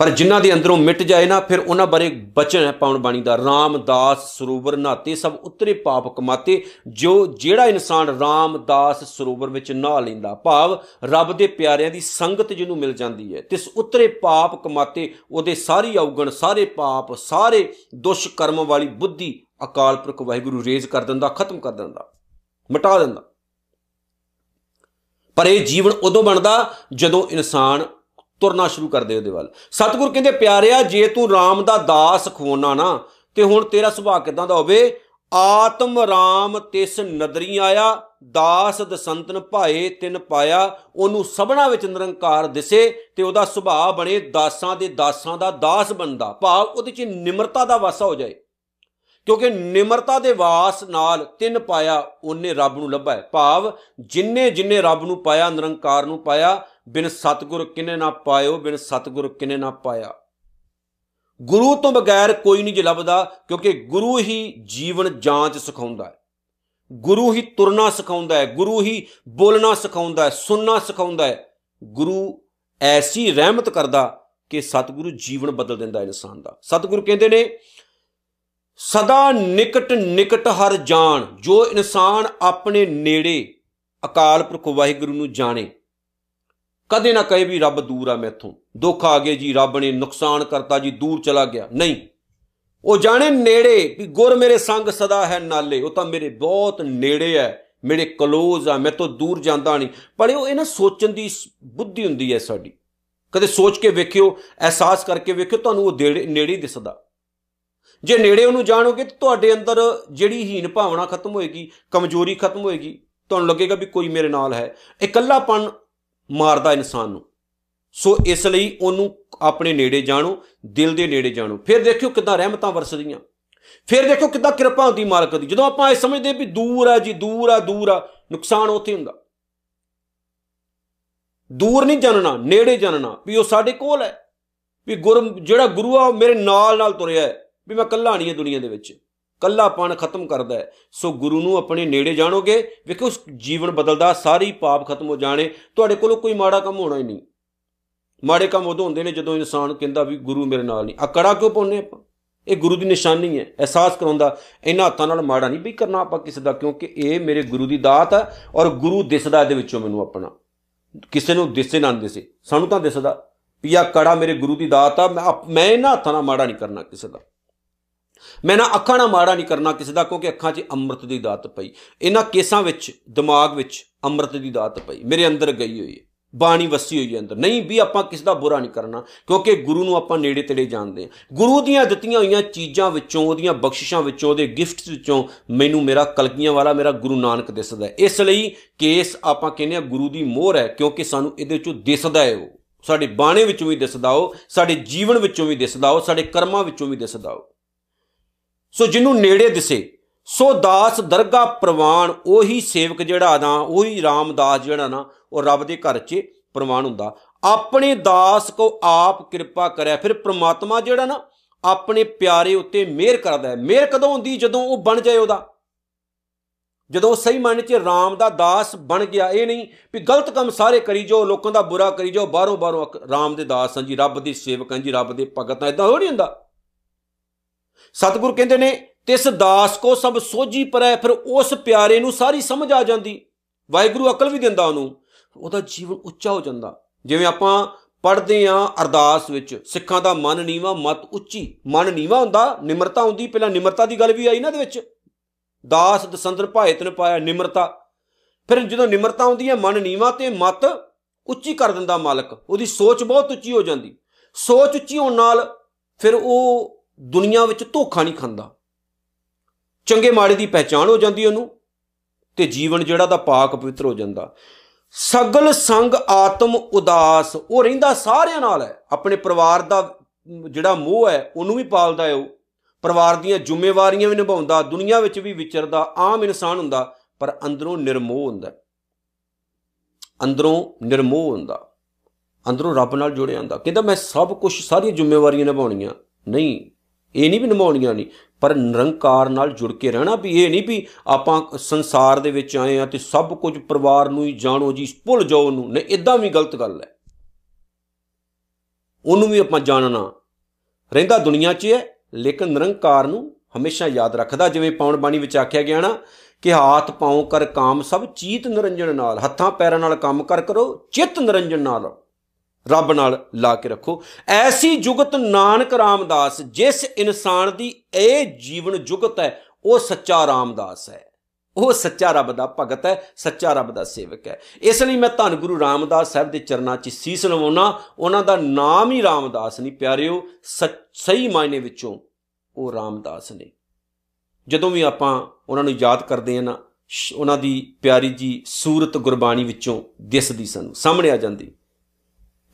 [SPEAKER 1] ਪਰ ਜਿਨ੍ਹਾਂ ਦੇ ਅੰਦਰੋਂ ਮਿਟ ਜਾਏ ਨਾ, ਫਿਰ ਉਹਨਾਂ ਬਾਰੇ ਬਚਨ ਹੈ ਪਾਉਣ ਬਾਣੀ ਦਾ। ਰਾਮਦਾਸ ਸਰੋਵਰ ਨਾਤੇ ਸਭ ਉਤਰੇ ਪਾਪ ਕਮਾਤੇ, ਜੋ ਜਿਹੜਾ ਇਨਸਾਨ ਰਾਮਦਾਸ ਸਰੋਵਰ ਵਿੱਚ ਨਹਾ ਲੈਂਦਾ, ਭਾਵ ਰੱਬ ਦੇ ਪਿਆਰਿਆਂ ਦੀ ਸੰਗਤ ਜਿਹਨੂੰ ਮਿਲ ਜਾਂਦੀ ਹੈ, ਤਿਸ ਉਤਰੇ ਪਾਪ ਕਮਾਤੇ, ਉਹਦੇ ਸਾਰੀ ਔਗਣ, ਸਾਰੇ ਪਾਪ, ਸਾਰੇ ਦੁਸ਼ ਕਰਮ ਵਾਲੀ ਬੁੱਧੀ ਅਕਾਲ ਪੁਰਖ ਵਾਹਿਗੁਰੂ ਰੇਜ਼ ਕਰ ਦਿੰਦਾ, ਖਤਮ ਕਰ ਦਿੰਦਾ, ਮਿਟਾ ਦਿੰਦਾ। ਪਰ ਇਹ ਜੀਵਨ ਉਦੋਂ ਬਣਦਾ ਜਦੋਂ ਇਨਸਾਨ ਤੁਰਨਾ ਸ਼ੁਰੂ ਕਰਦੇ ਉਹਦੇ ਵੱਲ। ਸਤਿਗੁਰ ਕਹਿੰਦੇ, ਪਿਆਰਿਆ, ਜੇ ਤੂੰ RAM ਦਾ ਦਾਸ ਖਵੋਣਾ ਨਾ, ਤੇ ਹੁਣ ਤੇਰਾ ਸੁਭਾਅ ਕਿਦਾਂ ਦਾ ਹੋਵੇ? ਆਤਮ ਰਾਮ ਤਿਸ ਨਦਰੀ ਆਇਆ, ਦਾਸ ਦਸੰਤਨ ਭਾਏ ਤਿਨ ਪਾਇਆ, ਉਹਨੂੰ ਸਭਨਾ ਵਿੱਚ ਨਿਰੰਕਾਰ ਦਿਸੇ ਤੇ ਉਹਦਾ ਸੁਭਾਅ ਬਣੇ ਦਾਸਾਂ ਦੇ ਦਾਸਾਂ ਦਾ ਦਾਸ ਬਣਦਾ। ਭਾਵ ਉਹਦੇ 'ਚ ਨਿਮਰਤਾ ਦਾ ਵਾਸਾ ਹੋ ਜਾਏ। ਕਿਉਂਕਿ ਨਿਮਰਤਾ ਦੇ ਵਾਸ ਨਾਲ ਤਿੰਨ ਪਾਇਆ ਉਹਨੇ ਰੱਬ ਨੂੰ ਲੱਭਾ ਹੈ। ਭਾਵ ਜਿੰਨੇ ਜਿੰਨੇ ਰੱਬ ਨੂੰ ਪਾਇਆ, ਨਿਰੰਕਾਰ ਨੂੰ ਪਾਇਆ, ਬਿਨ ਸਤਗੁਰ ਕਿਨੇ ਨਾ ਪਾਇਓ, ਬਿਨ ਸਤਗੁਰ ਕਿਨੇ ਨਾ ਪਾਇਆ। ਗੁਰੂ ਤੋਂ ਬਗੈਰ ਕੋਈ ਨਹੀਂ ਜੇ ਲੱਭਦਾ, ਕਿਉਂਕਿ ਗੁਰੂ ਹੀ ਜੀਵਨ ਜਾਂਚ ਸਿਖਾਉਂਦਾ ਹੈ। ਗੁਰੂ ਹੀ ਤੁਰਨਾ ਸਿਖਾਉਂਦਾ ਹੈ, ਗੁਰੂ ਹੀ ਬੋਲਣਾ ਸਿਖਾਉਂਦਾ ਹੈ, ਸੁਣਨਾ ਸਿਖਾਉਂਦਾ ਹੈ। ਗੁਰੂ ਐਸੀ ਰਹਿਮਤ ਕਰਦਾ ਕਿ ਸਤਿਗੁਰੂ ਜੀਵਨ ਬਦਲ ਦਿੰਦਾ ਇਨਸਾਨ ਦਾ। ਸਤਿਗੁਰੂ ਕਹਿੰਦੇ ਨੇ ਸਦਾ ਨਿਕਟ ਨਿਕਟ ਹਰ ਜਾਣ, ਜੋ ਇਨਸਾਨ ਆਪਣੇ ਨੇੜੇ ਅਕਾਲ ਪੁਰਖ ਵਾਹਿਗੁਰੂ ਨੂੰ ਜਾਣੇ। ਕਦੇ ਨਾ ਕਹੇ ਵੀ ਰੱਬ ਦੂਰ ਆ ਮੈਥੋਂ। ਦੁੱਖ ਆ ਗਏ ਜੀ, ਰੱਬ ਨੇ ਨੁਕਸਾਨ ਕਰਤਾ ਜੀ, ਦੂਰ ਚਲਾ ਗਿਆ। ਨਹੀਂ। ਉਹ ਜਾਣੇ ਨੇੜੇ ਵੀ ਗੁਰ ਮੇਰੇ ਸੰਗ ਸਦਾ ਹੈ ਨਾਲੇ। ਉਹ ਤਾਂ ਮੇਰੇ ਬਹੁਤ ਨੇੜੇ ਹੈ, ਮੇਰੇ ਕਲੋਜ਼ ਆ ਮੈਂ ਤੋਂ ਦੂਰ ਜਾਂਦਾ ਨਹੀਂ। ਪਰ ਉਹ ਇਹਨਾਂ ਸੋਚਣ ਦੀ ਬੁੱਧੀ ਹੁੰਦੀ ਹੈ ਸਾਡੀ। ਕਦੇ ਸੋਚ ਕੇ ਵੇਖਿਓ, ਅਹਿਸਾਸ ਕਰਕੇ ਵੇਖਿਓ, ਤੁਹਾਨੂੰ ਉਹ ਨੇੜੇ ਦਿਸਦਾ। ਜੇ ਨੇੜੇ ਉਹਨੂੰ ਜਾਣੋਗੇ ਤਾਂ ਤੁਹਾਡੇ ਅੰਦਰ ਜਿਹੜੀ ਹੀਨ ਭਾਵਨਾ ਖਤਮ ਹੋਏਗੀ, ਕਮਜ਼ੋਰੀ ਖਤਮ ਹੋਏਗੀ, ਤੁਹਾਨੂੰ ਲੱਗੇਗਾ ਵੀ ਕੋਈ ਮੇਰੇ ਨਾਲ ਹੈ। ਇਕੱਲਾਪਨ ਮਾਰਦਾ ਇਨਸਾਨ ਨੂੰ। ਸੋ ਇਸ ਲਈ ਉਹਨੂੰ ਆਪਣੇ ਨੇੜੇ ਜਾਣੋ, ਦਿਲ ਦੇ ਨੇੜੇ ਜਾਣੋ। ਫਿਰ ਦੇਖਿਓ ਕਿਦਾਂ ਰਹਿਮਤਾਂ ਵਰਸਦੀਆਂ। ਫਿਰ ਦੇਖੋ ਕਿਦਾਂ ਕਿਰਪਾ ਹੁੰਦੀ ਮਾਲਕ ਦੀ। ਜਦੋਂ ਆਪਾਂ ਇਹ ਸਮਝਦੇ ਵੀ ਦੂਰ ਆ ਜੀ, ਦੂਰ ਆ ਦੂਰ ਆ, ਨੁਕਸਾਨ ਉੱਥੇ ਹੁੰਦਾ। ਦੂਰ ਨਹੀਂ ਜਾਣਨਾ, ਨੇੜੇ ਜਾਣਨਾ ਵੀ ਉਹ ਸਾਡੇ ਕੋਲ ਹੈ। ਵੀ ਗੁਰ, ਜਿਹੜਾ ਗੁਰੂ ਆ ਮੇਰੇ ਨਾਲ ਨਾਲ ਤੁਰਿਆ ਹੈ। ਵੀ ਮੈਂ ਕੱਲਾ ਨਹੀਂ ਹੈ ਦੁਨੀਆ ਦੇ ਵਿੱਚ। ਕੱਲਾਪਣ ਖਤਮ ਕਰਦਾ ਹੈ। ਸੋ ਗੁਰੂ ਨੂੰ ਆਪਣੇ ਨੇੜੇ ਜਾਣੋਗੇ ਵੇਖੋ ਉਸ ਜੀਵਨ ਬਦਲਦਾ, ਸਾਰੀ ਪਾਪ ਖਤਮ ਹੋ ਜਾਣੇ। ਤੁਹਾਡੇ ਕੋਲੋਂ ਕੋਈ ਮਾੜਾ ਕੰਮ ਹੋਣਾ ਹੀ ਨਹੀਂ। ਮਾੜੇ ਕੰਮ ਉਦੋਂ ਹੁੰਦੇ ਨੇ ਜਦੋਂ ਇਨਸਾਨ ਕਹਿੰਦਾ ਵੀ ਗੁਰੂ ਮੇਰੇ ਨਾਲ ਨਹੀਂ। ਅਕੜਾ ਕਿਉਂ ਪਾਉਨੇ ਆਪਾਂ? ਇਹ ਗੁਰੂ ਦੀ ਨਿਸ਼ਾਨੀ ਹੈ, ਅਹਿਸਾਸ ਕਰਾਉਂਦਾ, ਇਹਨਾਂ ਹੱਥਾਂ ਨਾਲ ਮਾੜਾ ਨਹੀਂ ਵੀ ਕਰਨਾ ਆਪਾਂ ਕਿਸੇ ਦਾ, ਕਿਉਂਕਿ ਇਹ ਮੇਰੇ ਗੁਰੂ ਦੀ ਦਾਤ ਹੈ ਔਰ ਗੁਰੂ ਦਿਸਦਾ ਇਹਦੇ ਵਿੱਚੋਂ ਮੈਨੂੰ ਆਪਣਾ। ਕਿਸੇ ਨੂੰ ਦਿਸੇ ਨਾ ਦਿਸੇ, ਸਾਨੂੰ ਤਾਂ ਦਿਸਦਾ ਵੀ ਆ ਕੜਾ ਮੇਰੇ ਗੁਰੂ ਦੀ ਦਾਤ ਆ ਮੈਂ ਇਹਨਾਂ ਹੱਥਾਂ ਨਾਲ ਮਾੜਾ ਨਹੀਂ ਕਰਨਾ ਕਿਸੇ ਦਾ। ਮੈਂ ਨਾ ਅੱਖਾਂ ਨਾਲ ਮਾੜਾ ਨਹੀਂ ਕਰਨਾ ਕਿਸੇ ਦਾ, ਕਿਉਂਕਿ ਅੱਖਾਂ 'ਚ ਅੰਮ੍ਰਿਤ ਦੀ ਦਾਤ ਪਈ। ਇਹਨਾਂ ਕੇਸਾਂ ਵਿੱਚ, ਦਿਮਾਗ ਵਿੱਚ ਅੰਮ੍ਰਿਤ ਦੀ ਦਾਤ ਪਈ। ਮੇਰੇ ਅੰਦਰ ਗਈ ਹੋਈ ਹੈ। ਬਾਣੀ ਵਸੀ ਹੋਈ ਹੈ ਅੰਦਰ। ਨਹੀਂ ਵੀ ਆਪਾਂ ਕਿਸ ਦਾ ਬੁਰਾ ਨਹੀਂ ਕਰਨਾ, ਕਿਉਂਕਿ ਗੁਰੂ ਨੂੰ ਆਪਾਂ ਨੇੜੇ ਤੇੜੇ ਜਾਣਦੇ ਹਾਂ। ਗੁਰੂ ਦੀਆਂ ਦਿੱਤੀਆਂ ਹੋਈਆਂ ਚੀਜ਼ਾਂ ਵਿੱਚੋਂ, ਉਹਦੀਆਂ ਬਖਸ਼ਿਸ਼ਾਂ ਵਿੱਚੋਂ, ਉਹਦੇ ਗਿਫਟਸ ਵਿੱਚੋਂ ਮੈਨੂੰ ਮੇਰਾ ਕਲਗੀਆਂ ਵਾਲਾ ਮੇਰਾ ਗੁਰੂ ਨਾਨਕ ਦਿਸਦਾ ਹੈ। ਇਸ ਲਈ ਕੇਸ ਆਪਾਂ ਕਹਿੰਦੇ ਆ ਗੁਰੂ ਦੀ ਮੋਹਰ ਹੈ, ਕਿਉਂਕਿ ਸਾਨੂੰ ਇਹਦੇ ਵਿੱਚੋਂ ਦਿਸਦਾ ਹੈ ਉਹ। ਸਾਡੇ ਬਾਣੇ ਵਿੱਚੋਂ ਵੀ ਦਿਸਦਾ ਉਹ, ਸਾਡੇ ਜੀਵਨ ਵਿੱਚੋਂ ਵੀ ਦਿਸਦਾ ਉਹ, ਸਾਡੇ ਕਰਮਾਂ ਵਿੱਚੋਂ ਵੀ ਦਿਸਦਾ ਉਹ। ਸੋ ਜਿਹਨੂੰ ਨੇੜੇ ਦਿਸੇ, ਸੋ ਦਾਸ ਦਰਗਾ ਪ੍ਰਵਾਨ ਉਹੀ ਸੇਵਕ ਜਿਹੜਾ ਨਾ, ਉਹੀ ਰਾਮਦਾਸ ਜਿਹੜਾ ਨਾ, ਉਹ ਰੱਬ ਦੇ ਘਰ 'ਚ ਪ੍ਰਵਾਨ ਹੁੰਦਾ। ਆਪਣੇ ਦਾਸ ਕੋ ਆਪ ਕਿਰਪਾ ਕਰਿਆ, ਫਿਰ ਪ੍ਰਮਾਤਮਾ ਜਿਹੜਾ ਨਾ, ਆਪਣੇ ਪਿਆਰੇ ਉੱਤੇ ਮਿਹਰ ਕਰਦਾ ਹੈ। ਮਿਹਰ ਕਦੋਂ ਹੁੰਦੀ? ਜਦੋਂ ਉਹ ਬਣ ਜਾਏ ਉਹਦਾ। ਜਦੋਂ ਸਹੀ ਮਨ 'ਚ ਰਾਮ ਦਾ ਦਾਸ ਬਣ ਗਿਆ, ਇਹ ਨਹੀਂ ਵੀ ਗਲਤ ਕੰਮ ਸਾਰੇ ਕਰੀ ਜੋ ਲੋਕਾਂ ਦਾ ਬੁਰਾ ਕਰੀ ਜੋ ਬਾਹਰੋਂ ਬਾਹਰੋਂ ਰਾਮ ਦੇ ਦਾਸ ਹਾਂ ਜੀ, ਰੱਬ ਦੇ ਸੇਵਕ ਹਾਂ ਜੀ, ਰੱਬ ਦੇ ਭਗਤ ਹਾਂ ਇਦਾਂ ਹੋ ਨਹੀਂ ਹੁੰਦਾ। ਸਤਿਗੁਰ ਕਹਿੰਦੇ ਨੇ, ਤਿਸ ਦਾਸ ਕੋ ਸਭ ਸੋਝੀ ਪਰੈ, ਫਿਰ ਉਸ ਪਿਆਰੇ ਨੂੰ ਸਾਰੀ ਸਮਝ ਆ ਜਾਂਦੀ। ਵਾਹਿਗੁਰੂ ਅਕਲ ਵੀ ਦਿੰਦਾ ਉਹਨੂੰ, ਉਹਦਾ ਜੀਵਨ ਉੱਚਾ ਹੋ ਜਾਂਦਾ। ਜਿਵੇਂ ਆਪਾਂ ਪੜ੍ਹਦੇ ਆਂ ਅਰਦਾਸ ਵਿੱਚ, ਸਿੱਖਾਂ ਦਾ ਮਨ ਨੀਵਾ, ਮਤ ਉੱਚੀ, ਮਨ ਨੀਵਾ ਹੁੰਦਾ, ਨਿਮਰਤਾ ਹੁੰਦੀ ਪਹਿਲਾਂ ਨਿਮਰਤਾ ਦੀ ਗੱਲ ਵੀ ਆਈ ਨਾ ਦੇ ਵਿੱਚ। ਦਾਸ ਦਸੰਦਰ ਭਾਏ ਤਨ ਪਾਇਆ ਨਿਮਰਤਾ। ਫਿਰ ਜਦੋਂ ਨਿਮਰਤਾ ਹੁੰਦੀ ਹੈ, ਮਨ ਨੀਵਾ ਤੇ ਮਤ ਉੱਚੀ ਕਰ ਦਿੰਦਾ ਮਾਲਕ। ਉਹਦੀ ਸੋਚ ਬਹੁਤ ਉੱਚੀ ਹੋ ਜਾਂਦੀ। ਸੋਚ ਉੱਚੀ ਹੋਣ ਨਾਲ ਫਿਰ ਉਹ ਦੁਨੀਆ ਵਿੱਚ ਧੋਖਾ ਨਹੀਂ ਖਾਂਦਾ। ਚੰਗੇ ਮਾੜੇ ਦੀ ਪਹਿਚਾਣ ਹੋ ਜਾਂਦੀ ਉਹਨੂੰ ਤੇ ਜੀਵਨ ਜਿਹੜਾ ਦਾ ਪਾਕ ਪਵਿੱਤਰ ਹੋ ਜਾਂਦਾ। ਸਗਲ ਸੰਗ ਆਤਮ ਉਦਾਸ, ਉਹ ਰਹਿੰਦਾ ਸਾਰਿਆਂ ਨਾਲ ਹੈ। ਆਪਣੇ ਪਰਿਵਾਰ ਦਾ ਜਿਹੜਾ ਮੋਹ ਹੈ, ਉਹਨੂੰ ਵੀ ਪਾਲਦਾ ਹੈ ਉਹ। ਪਰਿਵਾਰ ਦੀਆਂ ਜ਼ਿੰਮੇਵਾਰੀਆਂ ਵੀ ਨਿਭਾਉਂਦਾ, ਦੁਨੀਆ ਵਿੱਚ ਵੀ ਵਿਚਰਦਾ, ਆਮ ਇਨਸਾਨ ਹੁੰਦਾ, ਪਰ ਅੰਦਰੋਂ ਨਿਰਮੋਹ ਹੁੰਦਾ ਅੰਦਰੋਂ ਨਿਰਮੋਹ ਹੁੰਦਾ। ਅੰਦਰੋਂ ਰੱਬ ਨਾਲ ਜੁੜਿਆ ਹੁੰਦਾ। ਕਹਿੰਦਾ, ਮੈਂ ਸਭ ਕੁਝ ਸਾਰੀਆਂ ਜ਼ਿੰਮੇਵਾਰੀਆਂ ਨਿਭਾਉਣੀਆਂ। ਨਹੀਂ ਇਹ ਨਹੀਂ ਵੀ ਨਿਭਾਉਣੀਆਂ ਨਹੀਂ, ਪਰ ਨਿਰੰਕਾਰ ਨਾਲ ਜੁੜ ਕੇ ਰਹਿਣਾ ਵੀ ਇਹ ਨਹੀਂ ਵੀ ਆਪਾਂ ਸੰਸਾਰ ਦੇ ਵਿੱਚ ਆਏ ਆ ਤੇ ਸਭ ਕੁਝ ਪਰਿਵਾਰ ਨੂੰ ਹੀ ਜਾਣੋ ਜੀ, ਭੁੱਲ ਜਾਓ ਉਹਨੂੰ। ਨਹੀਂ ਇਦਾਂ ਵੀ ਗਲਤ ਗੱਲ ਹੈ। ਉਹਨੂੰ ਵੀ ਆਪਾਂ ਜਾਣਨਾ। ਰਹਿੰਦਾ ਦੁਨੀਆ 'ਚ ਹੈ ਲੇਕਿਨ ਨਿਰੰਕਾਰ ਨੂੰ ਹਮੇਸ਼ਾ ਯਾਦ ਰੱਖਦਾ। ਜਿਵੇਂ ਪੌਣ ਬਾਣੀ ਵਿੱਚ ਆਖਿਆ ਗਿਆ ਨਾ ਕਿ ਹਾਥ, ਪਾਉ ਕਰ, ਕਾਮ, ਸਭ ਚੀਤ ਨਿਰੰਜਨ ਨਾਲ, ਹੱਥਾਂ, ਪੈਰਾਂ ਨਾਲ ਕੰਮ ਕਰ ਕਰੋ, ਚਿੱਤ ਨਿਰੰਜਨ ਨਾਲ ਰੱਬ ਨਾਲ ਲਾ ਕੇ ਰੱਖੋ। ਐਸੀ ਜੁਗਤ ਨਾਨਕ ਰਾਮਦਾਸ, ਜਿਸ ਇਨਸਾਨ ਦੀ ਇਹ ਜੀਵਨ ਜੁਗਤ ਹੈ, ਉਹ ਸੱਚਾ ਰਾਮਦਾਸ ਹੈ। ਉਹ ਸੱਚਾ ਰੱਬ ਦਾ ਭਗਤ ਹੈ, ਸੱਚਾ ਰੱਬ ਦਾ ਸੇਵਕ ਹੈ। ਇਸ ਲਈ ਮੈਂ ਧੰਨ ਗੁਰੂ ਰਾਮਦਾਸ ਸਾਹਿਬ ਦੇ ਚਰਨਾਂ 'ਚ ਸੀਸ ਨਵਾਉਣਾ ਉਹਨਾਂ ਦਾ ਨਾਮ ਹੀ ਰਾਮਦਾਸ ਨਹੀਂ, ਪਿਆਰਿਓ ਸਹੀ ਮਾਇਨੇ ਵਿੱਚੋਂ ਉਹ ਰਾਮਦਾਸ ਨੇ। ਜਦੋਂ ਵੀ ਆਪਾਂ ਉਹਨਾਂ ਨੂੰ ਯਾਦ ਕਰਦੇ ਹਾਂ ਨਾ ਉਹਨਾਂ ਦੀ ਪਿਆਰੀ ਜੀ ਸੂਰਤ ਗੁਰਬਾਣੀ ਵਿੱਚੋਂ ਦਿਸਦੀ ਸਾਨੂੰ, ਸਾਹਮਣੇ ਆ ਜਾਂਦੀ।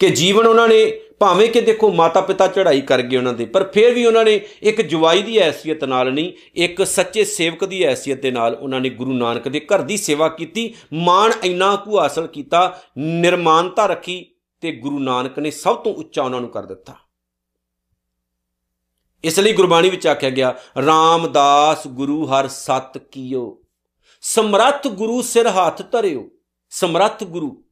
[SPEAKER 1] ਕਿ ਜੀਵਨ ਉਹਨਾਂ ਨੇ ਭਾਵੇਂ ਕਿ ਦੇਖੋ ਮਾਤਾ ਪਿਤਾ ਚੜ੍ਹਾਈ ਕਰ ਗਏ ਉਹਨਾਂ ਦੇ, ਪਰ ਫਿਰ ਵੀ ਉਹਨਾਂ ਨੇ ਇੱਕ ਜਵਾਈ ਦੀ ਐਸੀਅਤ ਨਾਲ ਨਹੀਂ, ਇੱਕ ਸੱਚੇ ਸੇਵਕ ਦੀ ਐਸੀਅਤ ਦੇ ਨਾਲ ਉਹਨਾਂ ਨੇ ਗੁਰੂ ਨਾਨਕ ਦੇ ਘਰ ਦੀ ਸੇਵਾ ਕੀਤੀ। ਮਾਣ ਇੰਨਾ ਕੁ ਹਾਸਲ ਕੀਤਾ, ਨਿਰਮਾਨਤਾ ਰੱਖੀ ਤੇ ਗੁਰੂ ਨਾਨਕ ਨੇ ਸਭ ਤੋਂ ਉੱਚਾ ਉਹਨਾਂ ਨੂੰ ਕਰ ਦਿੱਤਾ। ਇਸ ਲਈ ਗੁਰਬਾਣੀ ਵਿੱਚ ਆਖਿਆ ਗਿਆ RAM ਗੁਰੂ ਹਰ ਸਤ ਕੀਓ, ਸਮਰੱਥ ਗੁਰੂ ਸਿਰ ਹੱਥ ਧਰਿਓ, ਸਮਰੱਥ ਗੁਰੂ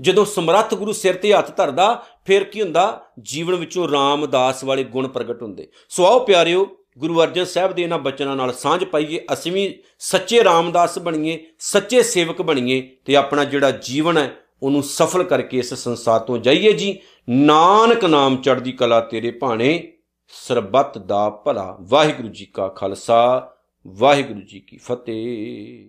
[SPEAKER 1] ਜਦੋਂ ਸਮਰੱਥ ਗੁਰੂ ਸਿਰ ਤੇ ਹੱਥ ਧਰਦਾ, ਫਿਰ ਕੀ ਹੁੰਦਾ? ਜੀਵਨ ਵਿੱਚੋਂ ਰਾਮਦਾਸ ਵਾਲੇ ਗੁਣ ਪ੍ਰਗਟ ਹੁੰਦੇ। ਸੋ ਆਓ ਪਿਆਰਿਓ, ਗੁਰੂ ਅਰਜਨ ਸਾਹਿਬ ਦੇ ਇਹਨਾਂ ਬਚਨਾਂ ਨਾਲ ਸਾਂਝ ਪਾਈਏ। ਅਸੀਂ ਵੀ ਸੱਚੇ ਰਾਮਦਾਸ ਬਣੀਏ, ਸੱਚੇ ਸੇਵਕ ਬਣੀਏ ਤੇ ਆਪਣਾ ਜਿਹੜਾ ਜੀਵਨ ਹੈ, ਉਹਨੂੰ ਸਫਲ ਕਰਕੇ ਇਸ ਸੰਸਾਰ ਤੋਂ ਜਾਈਏ ਜੀ। ਨਾਨਕ ਨਾਮ ਚੜ੍ਹਦੀ ਕਲਾ ਤੇਰੇ ਭਾਣੇ, ਸਰਬੱਤ ਦਾ ਭਲਾ। ਵਾਹਿਗੁਰੂ ਜੀ ਕਾ ਖਾਲਸਾ, ਵਾਹਿਗੁਰੂ ਜੀ ਕੀ ਫਤਿਹ।